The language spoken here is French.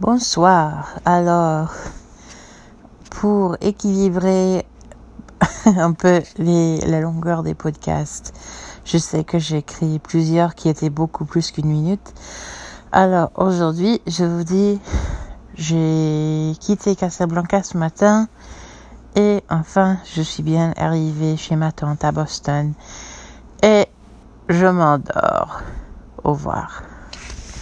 Bonsoir. Alors, pour équilibrer un peu les, la longueur des podcasts, je sais que j'ai écrit plusieurs qui étaient beaucoup plus qu'une minute. Alors, aujourd'hui, je vous dis, j'ai quitté Casablanca ce matin et enfin, je suis bien arrivée chez ma tante à Boston et je m'endors. Au revoir.